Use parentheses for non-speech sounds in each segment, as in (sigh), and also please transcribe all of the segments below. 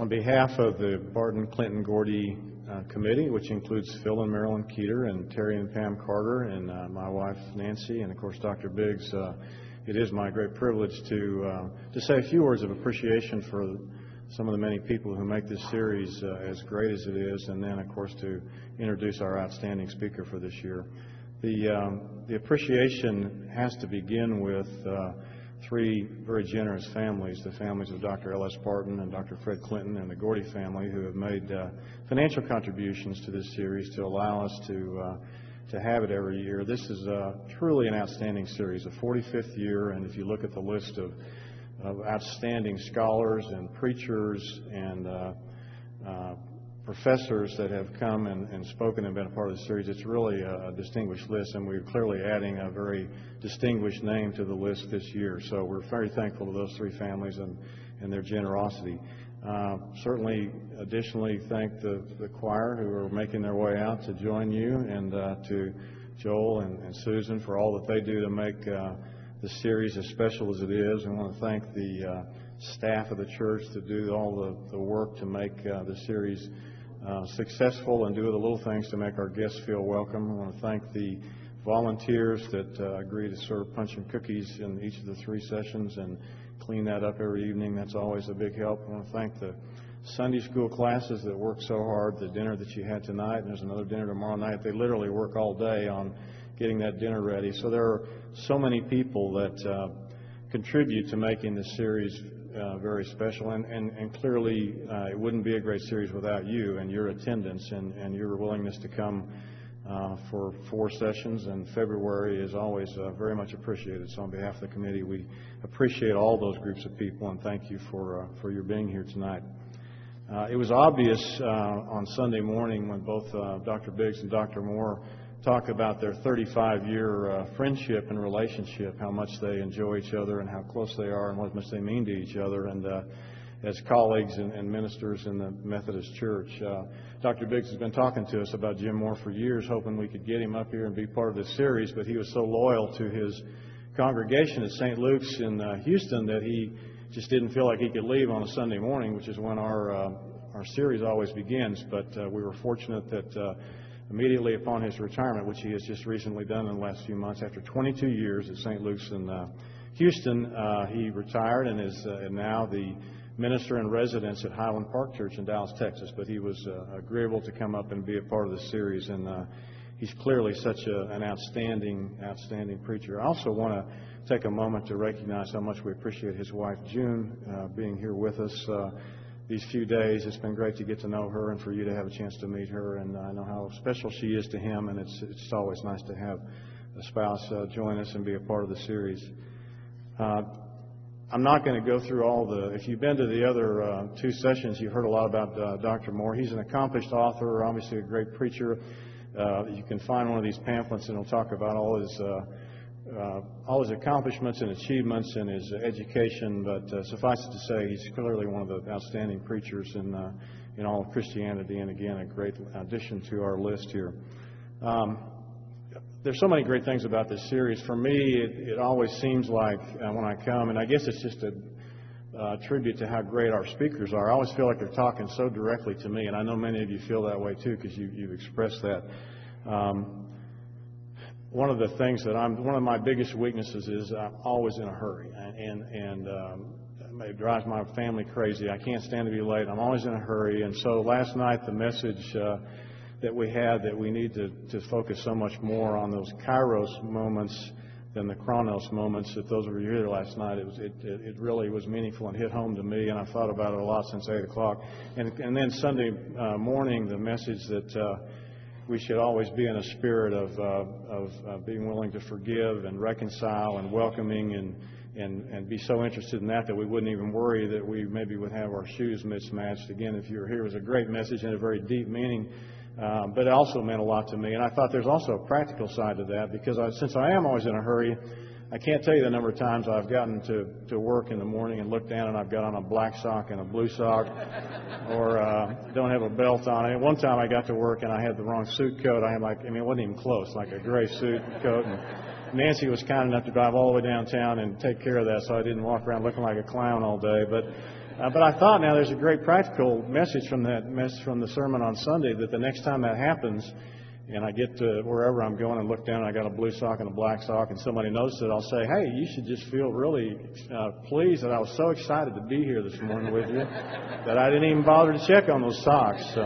On behalf of the Barton Clinton Gordy uh, Committee, which includes Phil and Marilyn Keeter and Terry and Pam Carter and uh, my wife Nancy and of course Dr. Biggs, uh, it is my great privilege to uh, to say a few words of appreciation for some of the many people who make this series uh, as great as it is, and then of course to introduce our outstanding speaker for this year. The um, the appreciation has to begin with uh, three very generous families, the families of Dr. L.S. Barton and Dr. Fred Clinton and the Gordy family, who have made uh, financial contributions to this series to allow us to uh, to have it every year. This is uh, truly an outstanding series, a 45th year, and if you look at the list of, of outstanding scholars and preachers and uh, uh, professors that have come and, and, spoken and been a part of the series. It's really a, distinguished list, and we're clearly adding a very distinguished name to the list this year. So we're very thankful to those three families and, and their generosity. Uh, certainly, additionally, thank the, the choir who are making their way out to join you, and uh, to Joel and, and, Susan for all that they do to make uh, the series as special as it is. I want to thank the uh, staff of the church to do all the, the work to make uh, the series uh, successful and do the little things to make our guests feel welcome. I want to thank the volunteers that uh, agree to serve punch and cookies in each of the three sessions and clean that up every evening. That's always a big help. I want to thank the Sunday school classes that work so hard, the dinner that you had tonight, and there's another dinner tomorrow night. They literally work all day on getting that dinner ready. So there are so many people that uh, contribute to making this series uh, very special. And, and, and clearly, uh, it wouldn't be a great series without you and your attendance and, and your willingness to come uh, for four sessions. And February is always uh, very much appreciated. So, on behalf of the committee, we appreciate all those groups of people and thank you for, uh, for your being here tonight. Uh, it was obvious on Sunday morning when both Dr. Biggs and Dr. Moore talk about their 35 year uh, friendship and relationship, how much they enjoy each other and how close they are and what much they mean to each other. And uh, as colleagues and, and, ministers in the Methodist Church, uh, Dr. Biggs has been talking to us about Jim Moore for years, hoping we could get him up here and be part of this series, but he was so loyal to his congregation at St. Luke's in uh, Houston that he just didn't feel like he could leave on a Sunday morning, which is when our uh, our series always begins. But uh, we were fortunate that immediately upon his retirement, which he has just recently done in the last few months. After 22 years at St. Luke's in uh, Houston, uh, he retired and is uh, now the minister in residence at Highland Park Church in Dallas, Texas. But he was uh, agreeable to come up and be a part of the series, and uh, he's clearly such a, an outstanding, outstanding preacher. I also want to take a moment to recognize how much we appreciate his wife June uh, being here with us these few days. It's been great to get to know her and for you to have a chance to meet her. And I know how special she is to him, and it's, it's always nice to have a spouse uh, join us and be a part of the series. Uh, I'm not going to go through all the. If you've been to the other uh, two sessions, you've heard a lot about uh, Dr. Moore. He's an accomplished author, obviously a great preacher. Uh, you can find one of these pamphlets, and it'll talk about all his uh, uh, all his accomplishments and achievements in his education, but uh, suffice it to say, he's clearly one of the outstanding preachers in, uh, in all of Christianity, and again, a great addition to our list here. Um, there's so many great things about this series. For me, it, it always seems like uh, when I come, and I guess it's just a uh, tribute to how great our speakers are. I always feel like they're talking so directly to me, and I know many of you feel that way too because you, you've expressed that. Um, one of the things that I'm one of my biggest weaknesses is I'm always in a hurry, and and um, it drives my family crazy. I can't stand to be late. I'm always in a hurry, and so last night the message uh, that we had that we need to to focus so much more on those Kairos moments than the Chronos moments. That those you here last night, it was it it really was meaningful and hit home to me, and I've thought about it a lot since eight o'clock. And and then Sunday uh, morning, the message that. Uh, we should always be in a spirit of, uh, of uh, being willing to forgive and reconcile and welcoming and, and, and be so interested in that that we wouldn't even worry that we maybe would have our shoes mismatched. Again, if you were here, it was a great message and a very deep meaning. Uh, but it also meant a lot to me. And I thought there's also a practical side to that because I, since I am always in a hurry, I can't tell you the number of times I've gotten to, to work in the morning and looked down and I've got on a black sock and a blue sock (laughs) or uh, don't have a belt on. And one time I got to work and I had the wrong suit coat. I had like, I mean, it wasn't even close, like a gray suit coat. And Nancy was kind enough to drive all the way downtown and take care of that so I didn't walk around looking like a clown all day. But Uh, but I thought now there's a great practical message from that message from the sermon on Sunday that the next time that happens, and I get to wherever I'm going and look down and I got a blue sock and a black sock and somebody notices it, I'll say, hey, you should just feel really uh, pleased that I was so excited to be here this morning with you (laughs) that I didn't even bother to check on those socks. So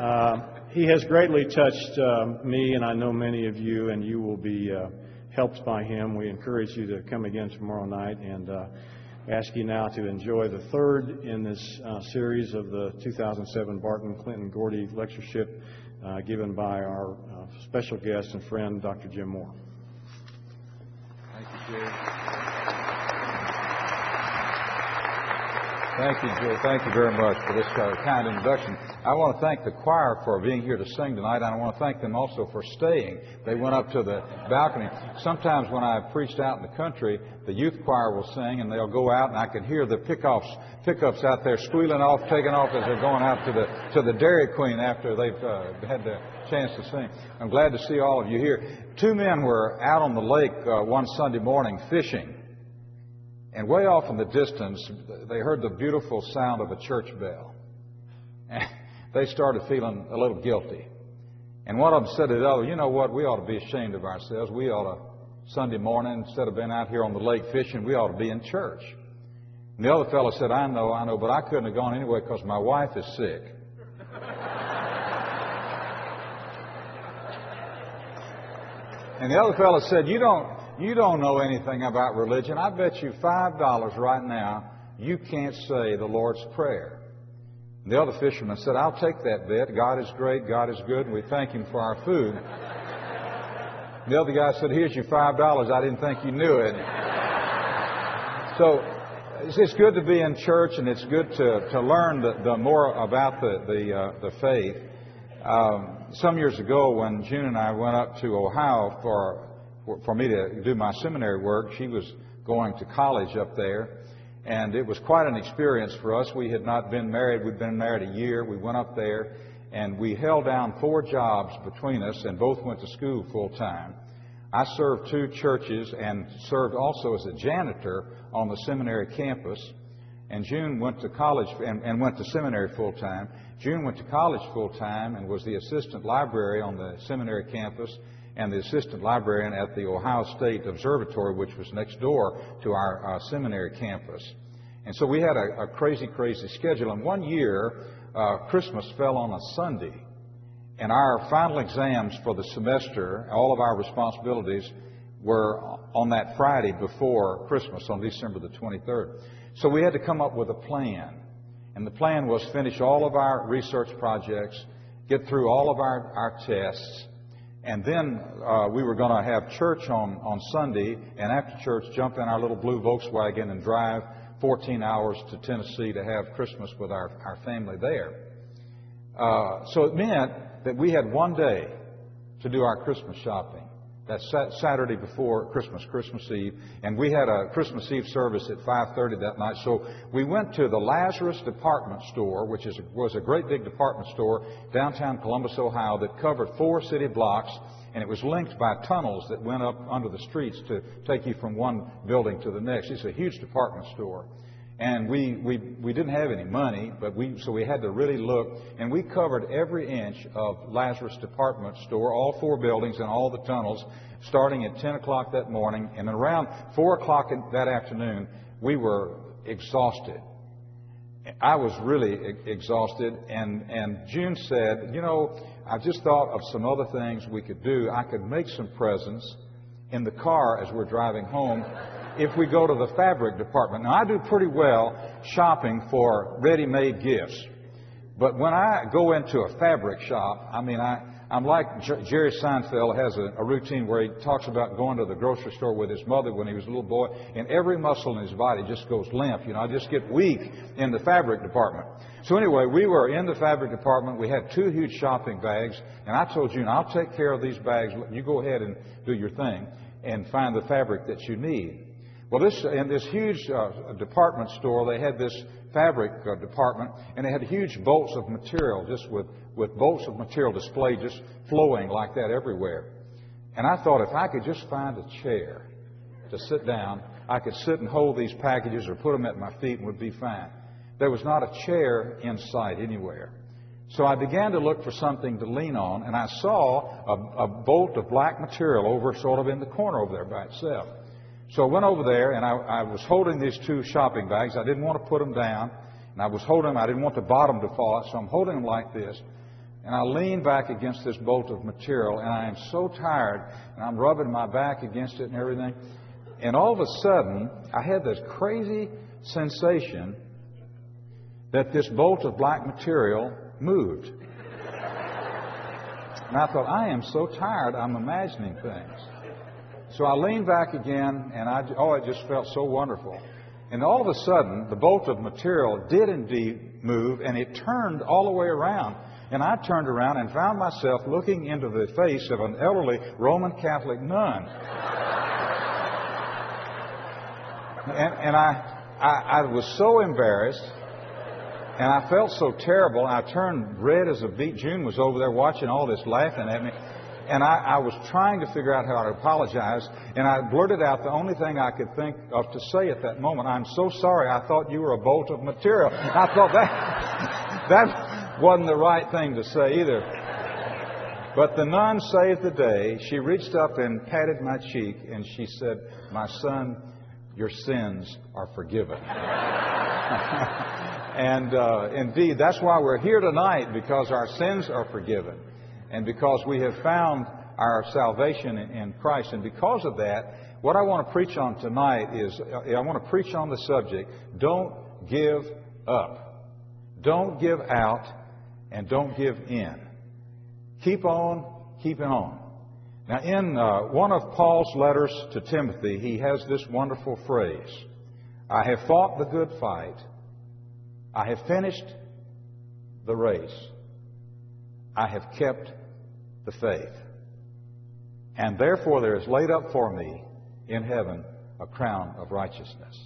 uh, he has greatly touched uh, me, and I know many of you, and you will be uh, helped by him. We encourage you to come again tomorrow night and uh, ask you now to enjoy the third in this uh, series of the 2007 Barton Clinton Gordy Lectureship uh, given by our uh, special guest and friend, Dr. Jim Moore. Thank you, Joe. Thank you, Joe. Thank you very much for this uh, kind introduction. I want to thank the choir for being here to sing tonight, and I want to thank them also for staying. They went up to the balcony. Sometimes when I preached out in the country, the youth choir will sing, and they'll go out, and I can hear the pickups pickups out there squealing off, taking off as they're going out to the to the Dairy Queen after they've uh, had the chance to sing. I'm glad to see all of you here. Two men were out on the lake uh, one Sunday morning fishing. And way off in the distance, they heard the beautiful sound of a church bell. And (laughs) they started feeling a little guilty. And one of them said to the other, You know what? We ought to be ashamed of ourselves. We ought to, Sunday morning, instead of being out here on the lake fishing, we ought to be in church. And the other fellow said, I know, I know, but I couldn't have gone anyway because my wife is sick. (laughs) and the other fellow said, You don't, you don't know anything about religion. I bet you $5 right now you can't say the Lord's Prayer. The other fisherman said, I'll take that bet. God is great, God is good, and we thank Him for our food. The other guy said, Here's your $5. I didn't think you knew it. So it's good to be in church, and it's good to, to learn the, the more about the, the, uh, the faith. Um, some years ago, when June and I went up to Ohio for, for me to do my seminary work, she was going to college up there. And it was quite an experience for us. We had not been married. We'd been married a year. We went up there and we held down four jobs between us and both went to school full time. I served two churches and served also as a janitor on the seminary campus. And June went to college and, and went to seminary full time. June went to college full time and was the assistant librarian on the seminary campus and the assistant librarian at the Ohio State Observatory, which was next door to our uh, seminary campus. And so we had a, a, crazy, crazy schedule. And one year, uh, Christmas fell on a Sunday. And our final exams for the semester, all of our responsibilities were on that Friday before Christmas, on December the 23rd. So we had to come up with a plan. And the plan was finish all of our research projects, get through all of our, our tests, and then uh, we were going to have church on, on Sunday, and after church, jump in our little blue Volkswagen and drive 14 hours to Tennessee to have Christmas with our, our family there. Uh, so it meant that we had one day to do our Christmas shopping. Saturday before Christmas, Christmas Eve, and we had a Christmas Eve service at 5:30 that night. So we went to the Lazarus Department Store, which is, was a great big department store downtown Columbus, Ohio, that covered four city blocks, and it was linked by tunnels that went up under the streets to take you from one building to the next. It's a huge department store. And we, we, we didn't have any money, but we, so we had to really look. And we covered every inch of Lazarus Department Store, all four buildings and all the tunnels, starting at 10 o'clock that morning. And around 4 o'clock that afternoon, we were exhausted. I was really exhausted. And, and June said, You know, I just thought of some other things we could do. I could make some presents in the car as we're driving home if we go to the fabric department. Now, I do pretty well shopping for ready made gifts. But when I go into a fabric shop, I mean, I, I'm like J- Jerry Seinfeld has a, a routine where he talks about going to the grocery store with his mother when he was a little boy, and every muscle in his body just goes limp. You know, I just get weak in the fabric department. So anyway, we were in the fabric department. We had two huge shopping bags, and I told June, I'll take care of these bags. You go ahead and do your thing and find the fabric that you need. Well, this in this huge uh, department store, they had this fabric uh, department, and they had huge bolts of material, just with with bolts of material displayed, just flowing like that everywhere. And I thought, if I could just find a chair to sit down I could sit and hold these packages or put them at my feet and would be fine. There was not a chair in sight anywhere. So I began to look for something to lean on, and I saw a, a, bolt of black material over sort of in the corner over there by itself. So I went over there, and I, I was holding these two shopping bags. I didn't want to put them down, and I was holding them. I didn't want the bottom to fall out, so I'm holding them like this. And I lean back against this bolt of material, and I am so tired, and I'm rubbing my back against it and everything. And all of a sudden, I had this crazy sensation that this bolt of black material moved. And I thought, I am so tired, I'm imagining things. So I leaned back again, and I, oh, it just felt so wonderful. And all of a sudden, the bolt of material did indeed move, and it turned all the way around. And I turned around and found myself looking into the face of an elderly Roman Catholic nun. and, and I, I, I was so embarrassed and I felt so terrible. I turned red as a beet. June was over there watching all this, laughing at me. And I, I was trying to figure out how to apologize. And I blurted out the only thing I could think of to say at that moment. I'm so sorry. I thought you were a bolt of material. I thought that, (laughs) that wasn't the right thing to say either. But the nun saved the day. She reached up and patted my cheek and she said, My son, your sins are forgiven. (laughs) And uh, indeed, that's why we're here tonight, because our sins are forgiven. And because we have found our salvation in Christ. And because of that, what I want to preach on tonight is uh, I want to preach on the subject don't give up. Don't give out and don't give in. Keep on keeping on. Now, in uh, one of Paul's letters to Timothy, he has this wonderful phrase I have fought the good fight. I have finished the race. I have kept the faith. And therefore there is laid up for me in heaven a crown of righteousness.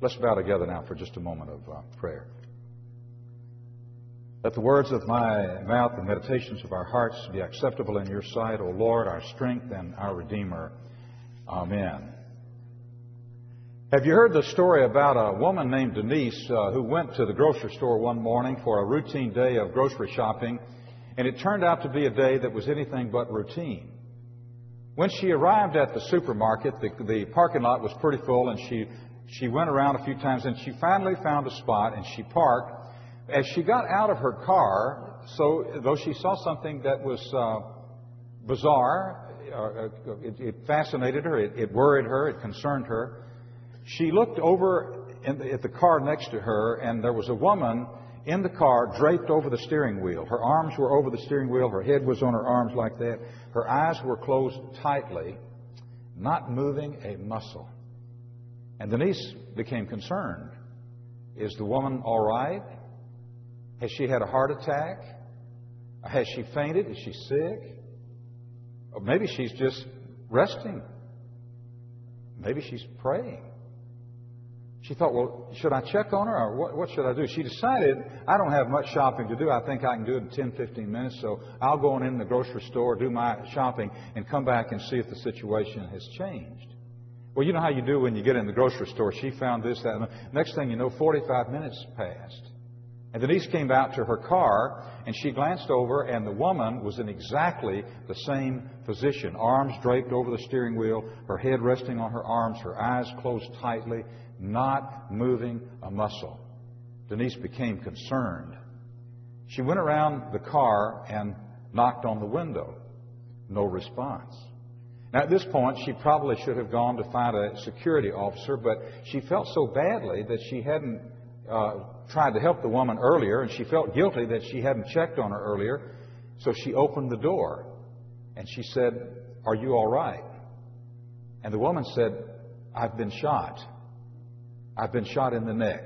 Let's bow together now for just a moment of uh, prayer. Let the words of my mouth and meditations of our hearts be acceptable in your sight, O Lord, our strength and our Redeemer. Amen. Have you heard the story about a woman named Denise uh, who went to the grocery store one morning for a routine day of grocery shopping, and it turned out to be a day that was anything but routine? When she arrived at the supermarket, the, the parking lot was pretty full, and she, she went around a few times, and she finally found a spot, and she parked. As she got out of her car, so though she saw something that was uh, bizarre, uh, it, it, fascinated her, it, it worried her, it concerned her. She looked over the, at the car next to her, and there was a woman in the car draped over the steering wheel. Her arms were over the steering wheel, her head was on her arms like that. Her eyes were closed tightly, not moving a muscle. And Denise became concerned. Is the woman all right? Has she had a heart attack? Has she fainted? Is she sick? Or maybe she's just resting. Maybe she's praying. She thought, well, should I check on her or what, what, should I do? She decided, I don't have much shopping to do. I think I can do it in 10, 15 minutes, so I'll go on in the grocery store, do my shopping, and come back and see if the situation has changed. Well, you know how you do when you get in the grocery store. She found this, that, next thing you know, 45 minutes passed. And Denise came out to her car, and she glanced over, and the woman was in exactly the same position. Arms draped over the steering wheel, her head resting on her arms, her eyes closed tightly, not moving a muscle. Denise became concerned. She went around the car and knocked on the window. No response. Now, at this point, she probably should have gone to find a security officer, but she felt so badly that she hadn't uh, tried to help the woman earlier, and she felt guilty that she hadn't checked on her earlier. So she opened the door and she said, Are you all right? And the woman said, I've been shot. I've been shot in the neck.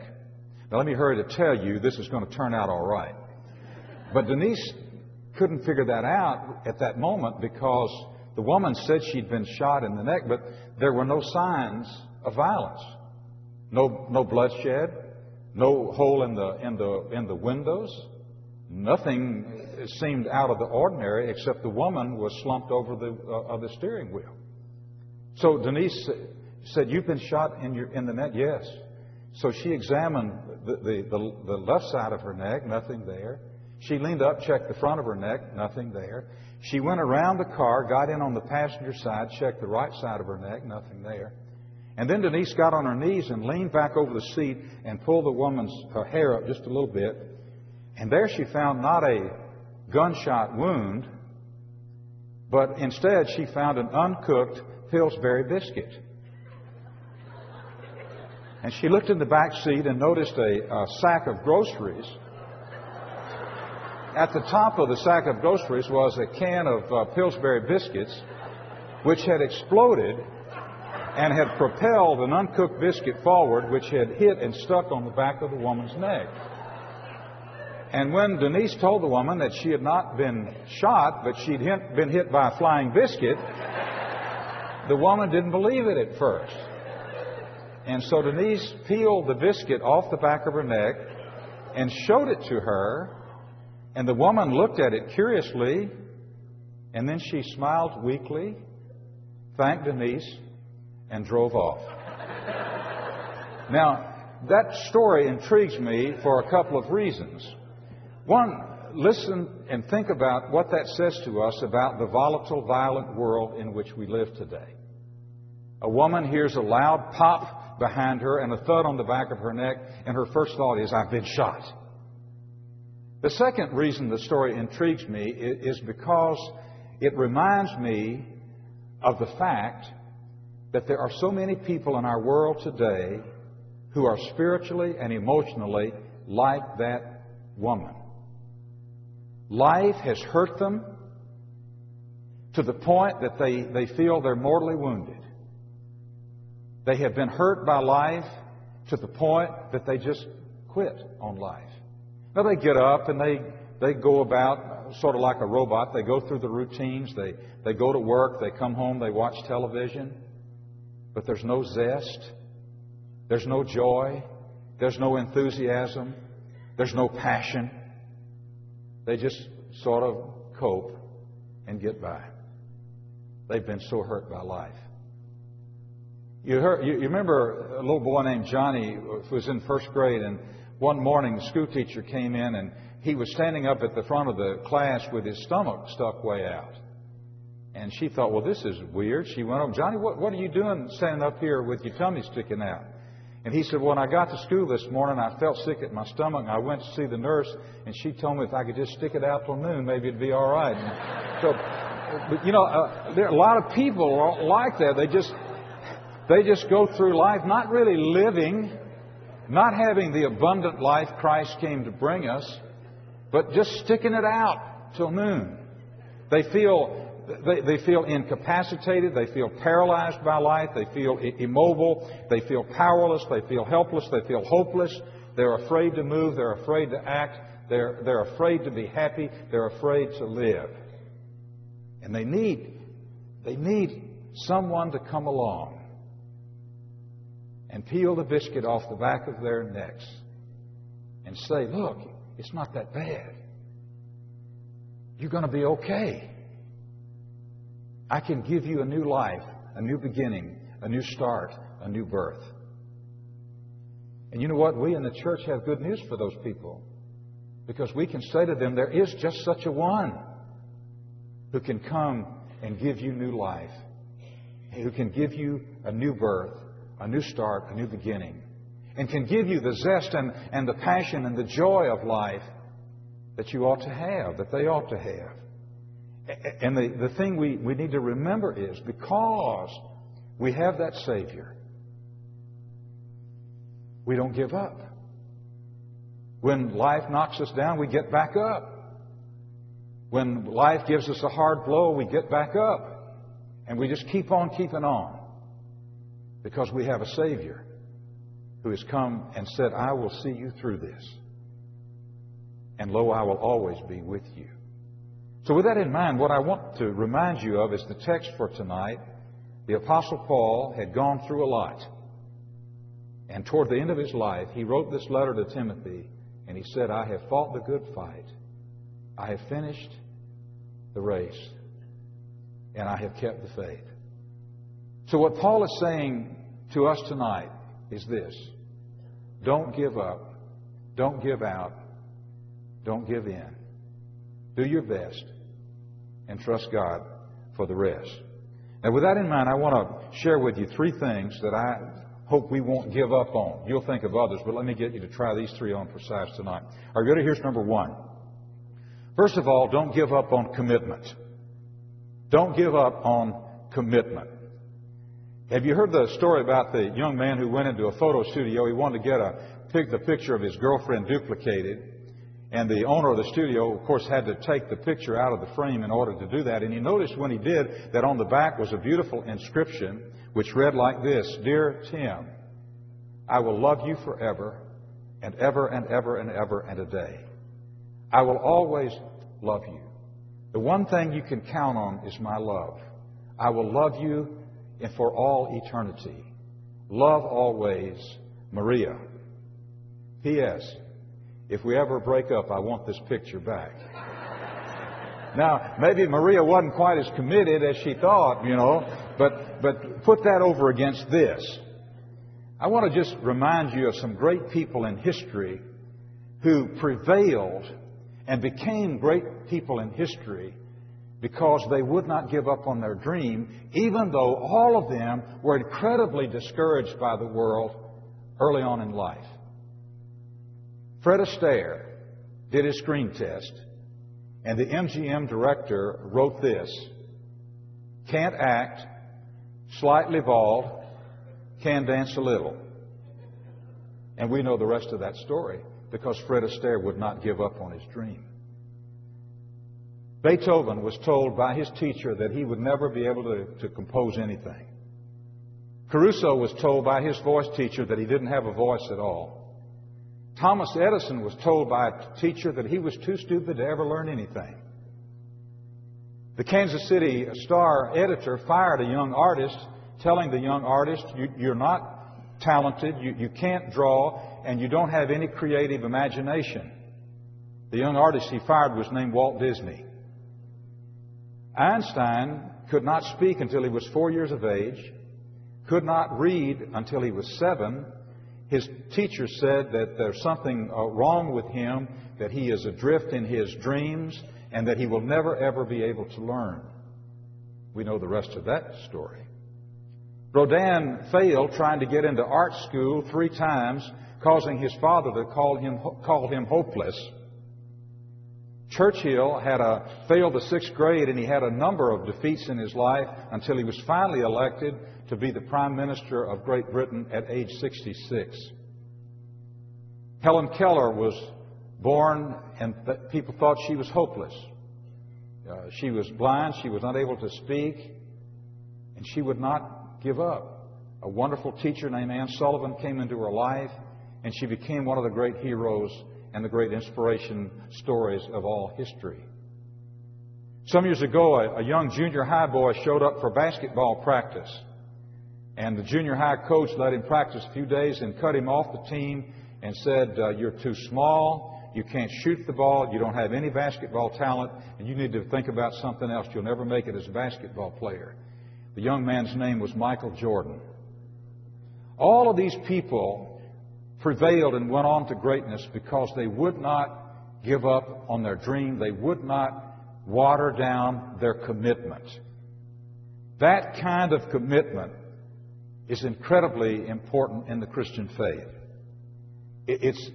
Now, let me hurry to tell you, this is going to turn out all right. But Denise couldn't figure that out at that moment because the woman said she'd been shot in the neck, but there were no signs of violence. No, no bloodshed, no hole in the, in, the, in the windows. Nothing seemed out of the ordinary except the woman was slumped over the, uh, of the steering wheel. So Denise said, You've been shot in, your, in the neck? Yes. So she examined the, the, the, the left side of her neck, nothing there. She leaned up, checked the front of her neck, nothing there. She went around the car, got in on the passenger side, checked the right side of her neck, nothing there. And then Denise got on her knees and leaned back over the seat and pulled the woman's hair up just a little bit. And there she found not a gunshot wound, but instead she found an uncooked Pillsbury biscuit. And she looked in the back seat and noticed a, a sack of groceries. At the top of the sack of groceries was a can of uh, Pillsbury biscuits, which had exploded and had propelled an uncooked biscuit forward, which had hit and stuck on the back of the woman's neck. And when Denise told the woman that she had not been shot, but she'd hit, been hit by a flying biscuit, the woman didn't believe it at first. And so Denise peeled the biscuit off the back of her neck and showed it to her. And the woman looked at it curiously, and then she smiled weakly, thanked Denise, and drove off. now, that story intrigues me for a couple of reasons. One, listen and think about what that says to us about the volatile, violent world in which we live today. A woman hears a loud pop behind her and a thud on the back of her neck, and her first thought is, I've been shot. The second reason the story intrigues me is because it reminds me of the fact that there are so many people in our world today who are spiritually and emotionally like that woman. Life has hurt them to the point that they, they feel they're mortally wounded. They have been hurt by life to the point that they just quit on life. Now they get up and they, they go about sort of like a robot. They go through the routines. They, they go to work. They come home. They watch television. But there's no zest. There's no joy. There's no enthusiasm. There's no passion. They just sort of cope and get by. They've been so hurt by life. You, heard, you, you remember a little boy named Johnny who was in first grade, and one morning the school teacher came in and he was standing up at the front of the class with his stomach stuck way out. And she thought, well, this is weird. She went over, Johnny, what, what are you doing standing up here with your tummy sticking out? And he said, When I got to school this morning, I felt sick at my stomach. I went to see the nurse, and she told me if I could just stick it out till noon, maybe it'd be all right. And so, but you know, uh, there a lot of people like that. They just, they just go through life not really living, not having the abundant life Christ came to bring us, but just sticking it out till noon. They feel they, they feel incapacitated. They feel paralyzed by life. They feel immobile. They feel powerless. They feel helpless. They feel hopeless. They're afraid to move. They're afraid to act. They're, they're afraid to be happy. They're afraid to live. And they need, they need someone to come along and peel the biscuit off the back of their necks and say, look, it's not that bad. You're going to be okay. I can give you a new life, a new beginning, a new start, a new birth. And you know what? We in the church have good news for those people. Because we can say to them, there is just such a one who can come and give you new life, who can give you a new birth, a new start, a new beginning, and can give you the zest and, and the passion and the joy of life that you ought to have, that they ought to have. And the, the thing we, we need to remember is because we have that Savior, we don't give up. When life knocks us down, we get back up. When life gives us a hard blow, we get back up. And we just keep on keeping on. Because we have a Savior who has come and said, I will see you through this. And lo, I will always be with you. So, with that in mind, what I want to remind you of is the text for tonight. The Apostle Paul had gone through a lot. And toward the end of his life, he wrote this letter to Timothy, and he said, I have fought the good fight. I have finished the race, and I have kept the faith. So, what Paul is saying to us tonight is this don't give up, don't give out, don't give in. Do your best and trust God for the rest. Now, with that in mind, I want to share with you three things that I hope we won't give up on. You'll think of others, but let me get you to try these three on for size tonight. You ready? Here's number one. First of all, don't give up on commitment. Don't give up on commitment. Have you heard the story about the young man who went into a photo studio? He wanted to get a, the picture of his girlfriend duplicated. And the owner of the studio, of course, had to take the picture out of the frame in order to do that. And he noticed when he did that on the back was a beautiful inscription which read like this Dear Tim, I will love you forever and ever and ever and ever and a day. I will always love you. The one thing you can count on is my love. I will love you and for all eternity. Love always, Maria. P.S. If we ever break up, I want this picture back. now, maybe Maria wasn't quite as committed as she thought, you know, but, but put that over against this. I want to just remind you of some great people in history who prevailed and became great people in history because they would not give up on their dream, even though all of them were incredibly discouraged by the world early on in life. Fred Astaire did his screen test, and the MGM director wrote this Can't act, slightly bald, can dance a little. And we know the rest of that story because Fred Astaire would not give up on his dream. Beethoven was told by his teacher that he would never be able to, to compose anything. Caruso was told by his voice teacher that he didn't have a voice at all. Thomas Edison was told by a teacher that he was too stupid to ever learn anything. The Kansas City Star editor fired a young artist, telling the young artist, you, are not talented, you, you can't draw, and you don't have any creative imagination. The young artist he fired was named Walt Disney. Einstein could not speak until he was four years of age, could not read until he was seven. His teacher said that there's something uh, wrong with him, that he is adrift in his dreams, and that he will never ever be able to learn. We know the rest of that story. Rodin failed trying to get into art school three times, causing his father to call him, call him hopeless. Churchill had a, failed the sixth grade and he had a number of defeats in his life until he was finally elected to be the Prime Minister of Great Britain at age 66. Helen Keller was born and th- people thought she was hopeless. Uh, she was blind, she was unable to speak, and she would not give up. A wonderful teacher named Anne Sullivan came into her life, and she became one of the great heroes and the great inspiration stories of all history. Some years ago, a, a young junior high boy showed up for basketball practice. And the junior high coach let him practice a few days and cut him off the team and said, uh, You're too small. You can't shoot the ball. You don't have any basketball talent. And you need to think about something else. You'll never make it as a basketball player. The young man's name was Michael Jordan. All of these people prevailed and went on to greatness because they would not give up on their dream. They would not water down their commitment. That kind of commitment is incredibly important in the Christian faith. It's,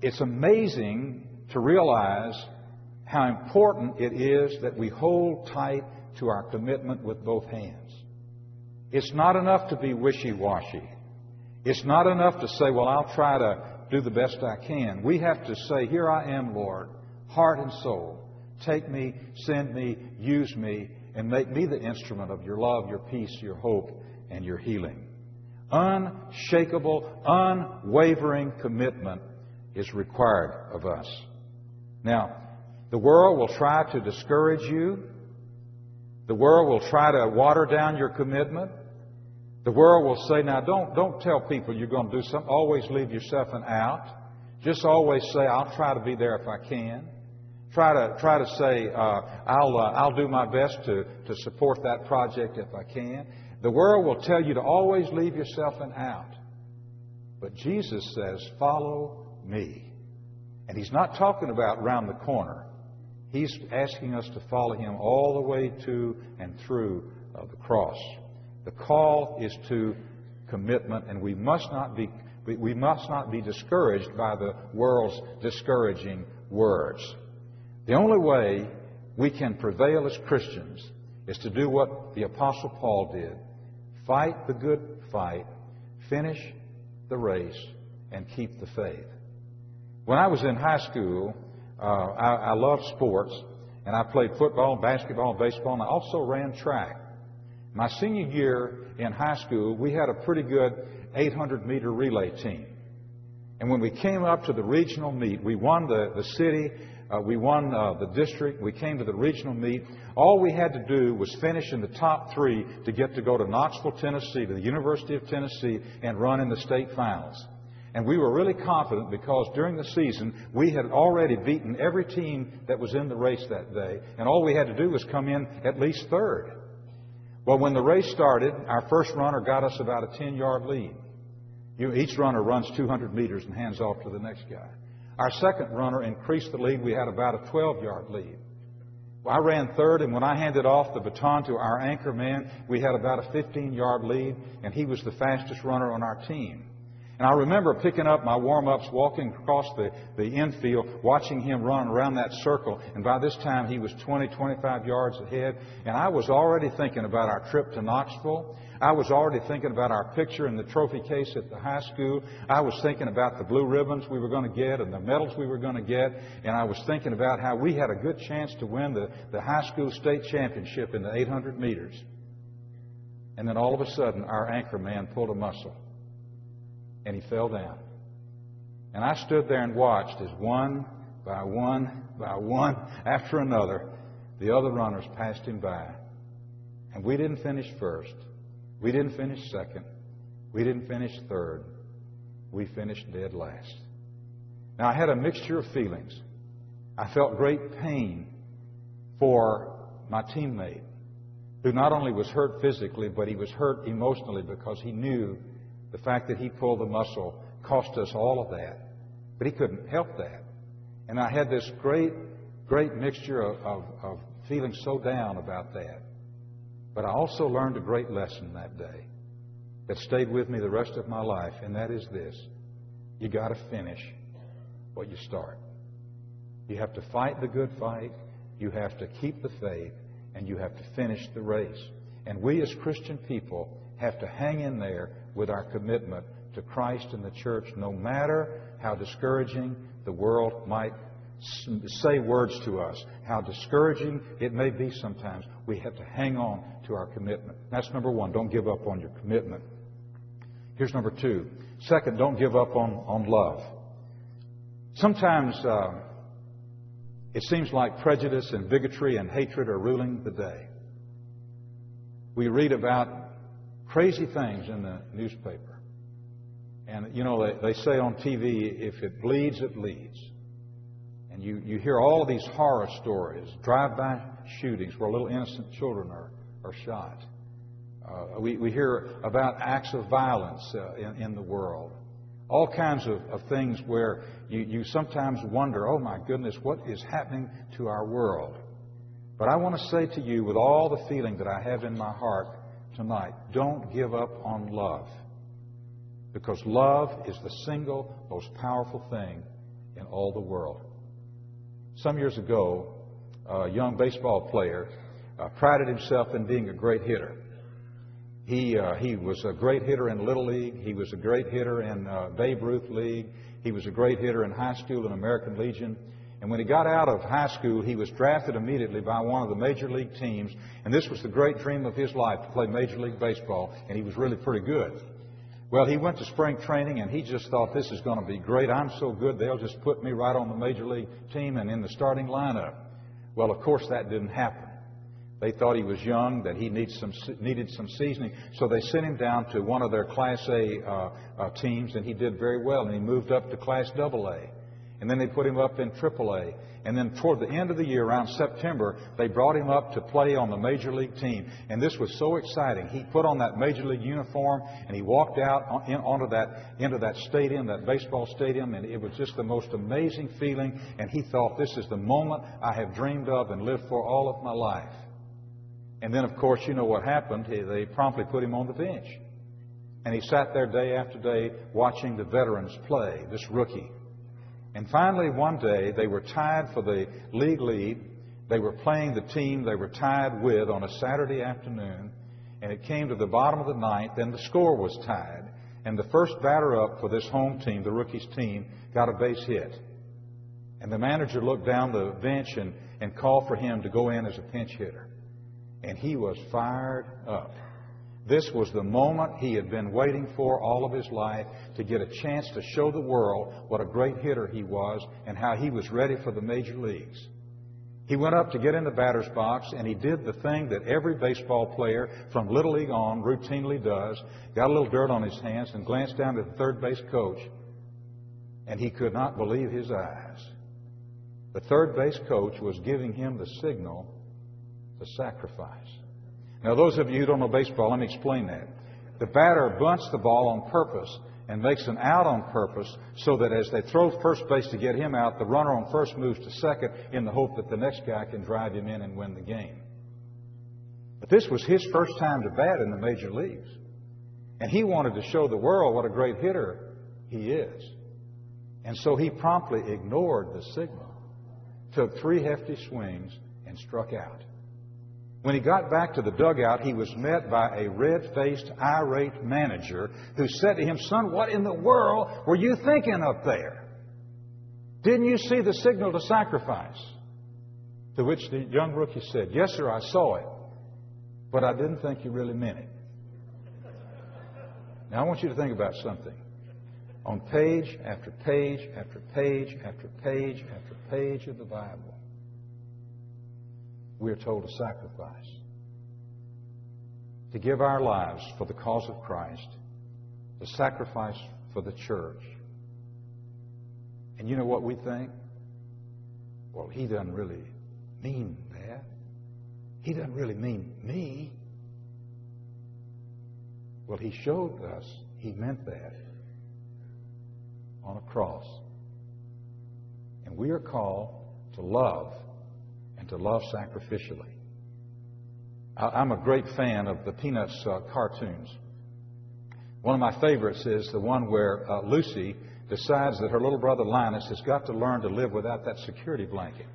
it's amazing to realize how important it is that we hold tight to our commitment with both hands. It's not enough to be wishy washy. It's not enough to say, well, I'll try to do the best I can. We have to say, here I am, Lord, heart and soul. Take me, send me, use me, and make me the instrument of your love, your peace, your hope, and your healing. Unshakable, unwavering commitment is required of us. Now, the world will try to discourage you. The world will try to water down your commitment. The world will say, now don't, don't tell people you're going to do something. Always leave yourself an out. Just always say, I'll try to be there if I can. Try to, try to say, uh, I'll, uh, I'll do my best to, to support that project if I can. The world will tell you to always leave yourself an out. But Jesus says, Follow me. And He's not talking about round the corner. He's asking us to follow Him all the way to and through uh, the cross. The call is to commitment, and we must not be we must not be discouraged by the world's discouraging words. The only way we can prevail as Christians is to do what the Apostle Paul did fight the good fight, finish the race, and keep the faith. When I was in high school, uh, I, I loved sports, and I played football, basketball, baseball, and I also ran track. My senior year in high school, we had a pretty good 800 meter relay team. And when we came up to the regional meet, we won the, the city, uh, we won uh, the district, we came to the regional meet. All we had to do was finish in the top three to get to go to Knoxville, Tennessee, to the University of Tennessee, and run in the state finals. And we were really confident because during the season we had already beaten every team that was in the race that day, and all we had to do was come in at least third. Well, when the race started, our first runner got us about a 10 yard lead. You, each runner runs 200 meters and hands off to the next guy. Our second runner increased the lead. We had about a 12 yard lead. I ran third, and when I handed off the baton to our anchor man, we had about a 15 yard lead, and he was the fastest runner on our team. And I remember picking up my warm ups, walking across the, the infield, watching him run around that circle. And by this time, he was 20, 25 yards ahead. And I was already thinking about our trip to Knoxville. I was already thinking about our picture in the trophy case at the high school. I was thinking about the blue ribbons we were going to get and the medals we were going to get. And I was thinking about how we had a good chance to win the, the high school state championship in the 800 meters. And then all of a sudden, our anchor man pulled a muscle and he fell down. And I stood there and watched as one by one by one (laughs) after another, the other runners passed him by. And we didn't finish first. We didn't finish second. We didn't finish third. We finished dead last. Now, I had a mixture of feelings. I felt great pain for my teammate, who not only was hurt physically, but he was hurt emotionally because he knew the fact that he pulled the muscle cost us all of that. But he couldn't help that. And I had this great, great mixture of, of, of feeling so down about that. But I also learned a great lesson that day that stayed with me the rest of my life, and that is this. You got to finish what you start. You have to fight the good fight, you have to keep the faith, and you have to finish the race. And we as Christian people have to hang in there with our commitment to Christ and the church, no matter how discouraging the world might say words to us, how discouraging it may be sometimes. We have to hang on to our commitment. That's number one. Don't give up on your commitment. Here's number two. Second, don't give up on, on love. Sometimes uh, it seems like prejudice and bigotry and hatred are ruling the day. We read about crazy things in the newspaper. And, you know, they, they say on TV, if it bleeds, it leads. And you, you hear all these horror stories, drive-by shootings where little innocent children are, are shot. Uh, we, we hear about acts of violence uh, in, in the world. All kinds of, of things where you, you sometimes wonder, oh my goodness, what is happening to our world? But I want to say to you, with all the feeling that I have in my heart, tonight. Don't give up on love. Because love is the single most powerful thing in all the world. Some years ago, a young baseball player uh, prided himself in being a great hitter. He, uh, he was a great hitter in Little League. He was a great hitter in uh, Babe Ruth League. He was a great hitter in high school and American Legion. And when he got out of high school, he was drafted immediately by one of the major league teams. And this was the great dream of his life to play Major League Baseball. And he was really pretty good. Well, he went to spring training and he just thought this is going to be great. I'm so good, they'll just put me right on the major league team and in the starting lineup. Well, of course, that didn't happen. They thought he was young, that he needed some, needed some seasoning. So they sent him down to one of their Class A uh, uh, teams, and he did very well. And he moved up to Class AA. And then they put him up in AAA. And then toward the end of the year, around September, they brought him up to play on the major league team. And this was so exciting. He put on that major league uniform and he walked out on, in, onto that, into that stadium, that baseball stadium, and it was just the most amazing feeling. And he thought, this is the moment I have dreamed of and lived for all of my life. And then, of course, you know what happened. They promptly put him on the bench. And he sat there day after day watching the veterans play, this rookie. And finally, one day, they were tied for the league lead. They were playing the team they were tied with on a Saturday afternoon. And it came to the bottom of the ninth, and the score was tied. And the first batter up for this home team, the rookies' team, got a base hit. And the manager looked down the bench and, and called for him to go in as a pinch hitter. And he was fired up. This was the moment he had been waiting for all of his life to get a chance to show the world what a great hitter he was and how he was ready for the major leagues. He went up to get in the batter's box and he did the thing that every baseball player from Little League on routinely does. Got a little dirt on his hands and glanced down at the third base coach and he could not believe his eyes. The third base coach was giving him the signal to sacrifice. Now, those of you who don't know baseball, let me explain that. The batter bunts the ball on purpose and makes an out on purpose so that as they throw first base to get him out, the runner on first moves to second in the hope that the next guy can drive him in and win the game. But this was his first time to bat in the major leagues. And he wanted to show the world what a great hitter he is. And so he promptly ignored the signal, took three hefty swings, and struck out. When he got back to the dugout, he was met by a red faced, irate manager who said to him, Son, what in the world were you thinking up there? Didn't you see the signal to sacrifice? To which the young rookie said, Yes, sir, I saw it, but I didn't think you really meant it. Now, I want you to think about something. On page after page after page after page after page of the Bible, we are told to sacrifice. To give our lives for the cause of Christ. To sacrifice for the church. And you know what we think? Well, he doesn't really mean that. He doesn't really mean me. Well, he showed us he meant that on a cross. And we are called to love and to love sacrificially. I'm a great fan of the Peanuts uh, cartoons. One of my favorites is the one where uh, Lucy decides that her little brother Linus has got to learn to live without that security blanket.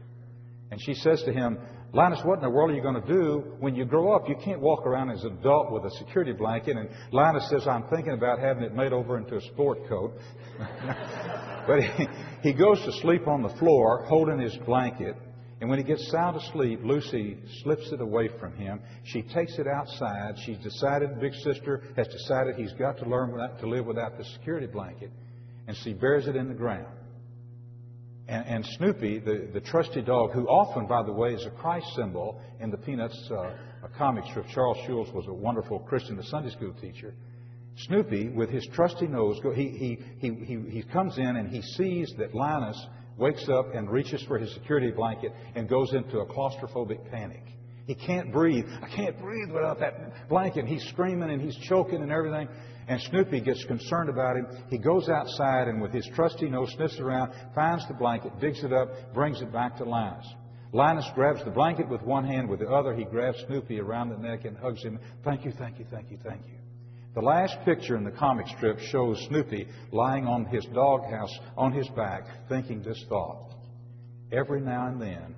And she says to him, Linus, what in the world are you going to do when you grow up? You can't walk around as an adult with a security blanket. And Linus says, I'm thinking about having it made over into a sport coat. (laughs) but he, he goes to sleep on the floor holding his blanket. And when he gets sound asleep, Lucy slips it away from him. She takes it outside. She's decided, big sister has decided he's got to learn to live without the security blanket. And she buries it in the ground. And, and Snoopy, the, the trusty dog, who often, by the way, is a Christ symbol in the Peanuts uh, comic strip. Charles Schulz was a wonderful Christian, the Sunday school teacher. Snoopy, with his trusty nose, he, he, he, he, he comes in and he sees that Linus wakes up and reaches for his security blanket and goes into a claustrophobic panic. He can't breathe. I can't breathe without that blanket. He's screaming and he's choking and everything. And Snoopy gets concerned about him. He goes outside and with his trusty nose sniffs around, finds the blanket, digs it up, brings it back to Linus. Linus grabs the blanket with one hand, with the other he grabs Snoopy around the neck and hugs him. Thank you, thank you, thank you, thank you. The last picture in the comic strip shows Snoopy lying on his doghouse on his back, thinking this thought Every now and then,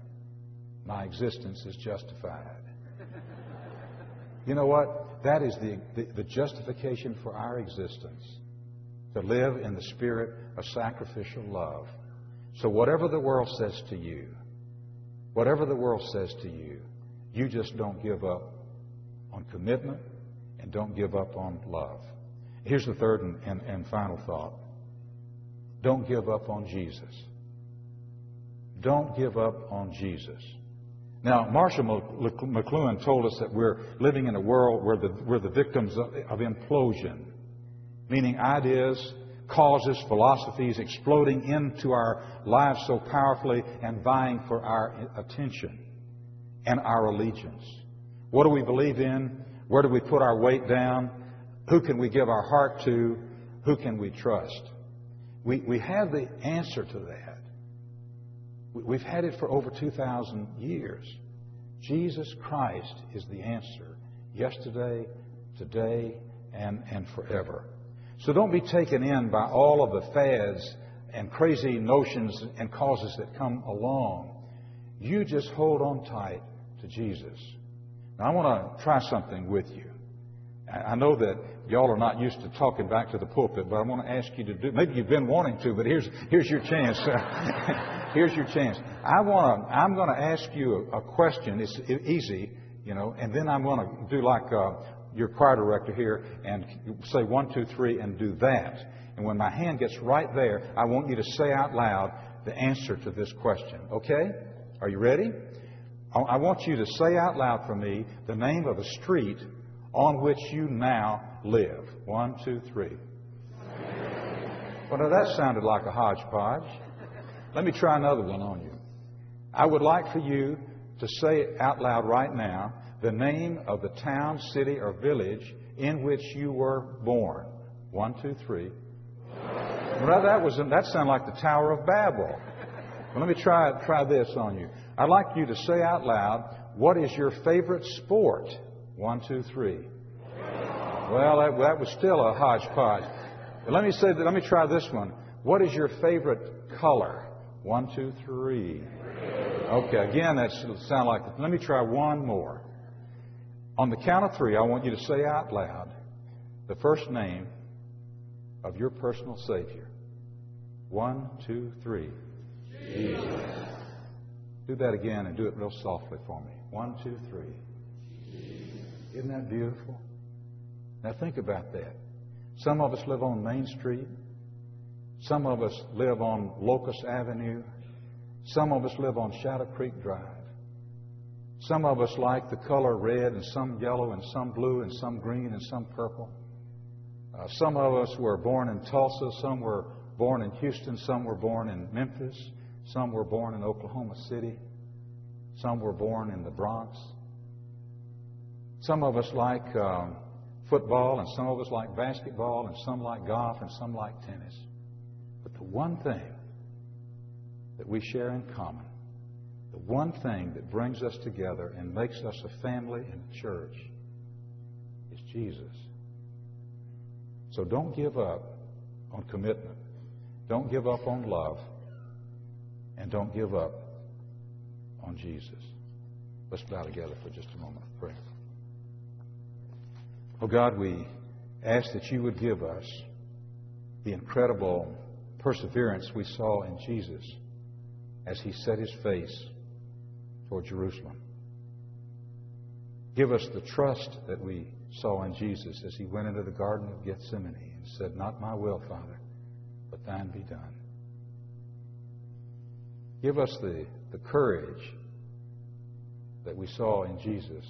my existence is justified. (laughs) you know what? That is the, the, the, justification for our existence to live in the spirit of sacrificial love. So, whatever the world says to you, whatever the world says to you, you just don't give up on commitment and don't give up on love. Here's the third and, and, and final thought don't give up on Jesus. Don't give up on Jesus. Now, Marshall McLuhan told us that we're living in a world where the, we're the victims of, of implosion, meaning ideas, causes, philosophies exploding into our lives so powerfully and vying for our attention and our allegiance. What do we believe in? Where do we put our weight down? Who can we give our heart to? Who can we trust? We, we have the answer to that. We've had it for over 2,000 years. Jesus Christ is the answer yesterday, today, and, and forever. So don't be taken in by all of the fads and crazy notions and causes that come along. You just hold on tight to Jesus. Now, I want to try something with you. I know that y'all are not used to talking back to the pulpit, but I want to ask you to do. Maybe you've been wanting to, but here's here's your chance. (laughs) here's your chance. I want to. I'm going to ask you a, a question. It's easy, you know, and then I'm going to do like uh, your choir director here and say one, two, three, and do that. And when my hand gets right there, I want you to say out loud the answer to this question. Okay? Are you ready? I want you to say out loud for me the name of a street on which you now live. One, two, three. Well, now that sounded like a hodgepodge. Let me try another one on you. I would like for you to say out loud right now the name of the town, city, or village in which you were born. One, two, three. Well, that was that sounded like the Tower of Babel. Well, let me try try this on you. I'd like you to say out loud, "What is your favorite sport?" One, two, three. Well, that, that was still a hodgepodge. But let me say that. Let me try this one. What is your favorite color? One, two, three. Okay, again, that sound like. Let me try one more. On the count of three, I want you to say out loud the first name of your personal Savior. One, two, three. Jesus. Do that again and do it real softly for me. One, two, three. Isn't that beautiful? Now think about that. Some of us live on Main Street. Some of us live on Locust Avenue. Some of us live on Shadow Creek Drive. Some of us like the color red, and some yellow, and some blue, and some green, and some purple. Uh, some of us were born in Tulsa. Some were born in Houston. Some were born in Memphis. Some were born in Oklahoma City. Some were born in the Bronx. Some of us like um, football, and some of us like basketball, and some like golf, and some like tennis. But the one thing that we share in common, the one thing that brings us together and makes us a family and a church, is Jesus. So don't give up on commitment. Don't give up on love. And don't give up on Jesus. Let's bow together for just a moment of prayer. Oh God, we ask that you would give us the incredible perseverance we saw in Jesus as he set his face toward Jerusalem. Give us the trust that we saw in Jesus as he went into the Garden of Gethsemane and said, Not my will, Father, but thine be done. Give us the, the courage that we saw in Jesus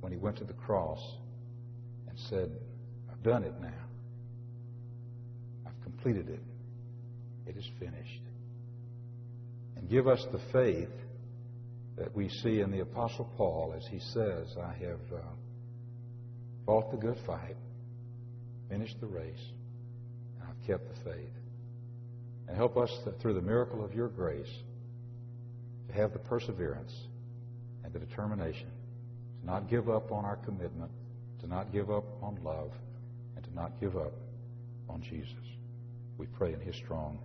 when he went to the cross and said, I've done it now. I've completed it. It is finished. And give us the faith that we see in the Apostle Paul as he says, I have uh, fought the good fight, finished the race, and I've kept the faith. And help us to, through the miracle of your grace to have the perseverance and the determination to not give up on our commitment to not give up on love, and to not give up on Jesus. We pray in His strong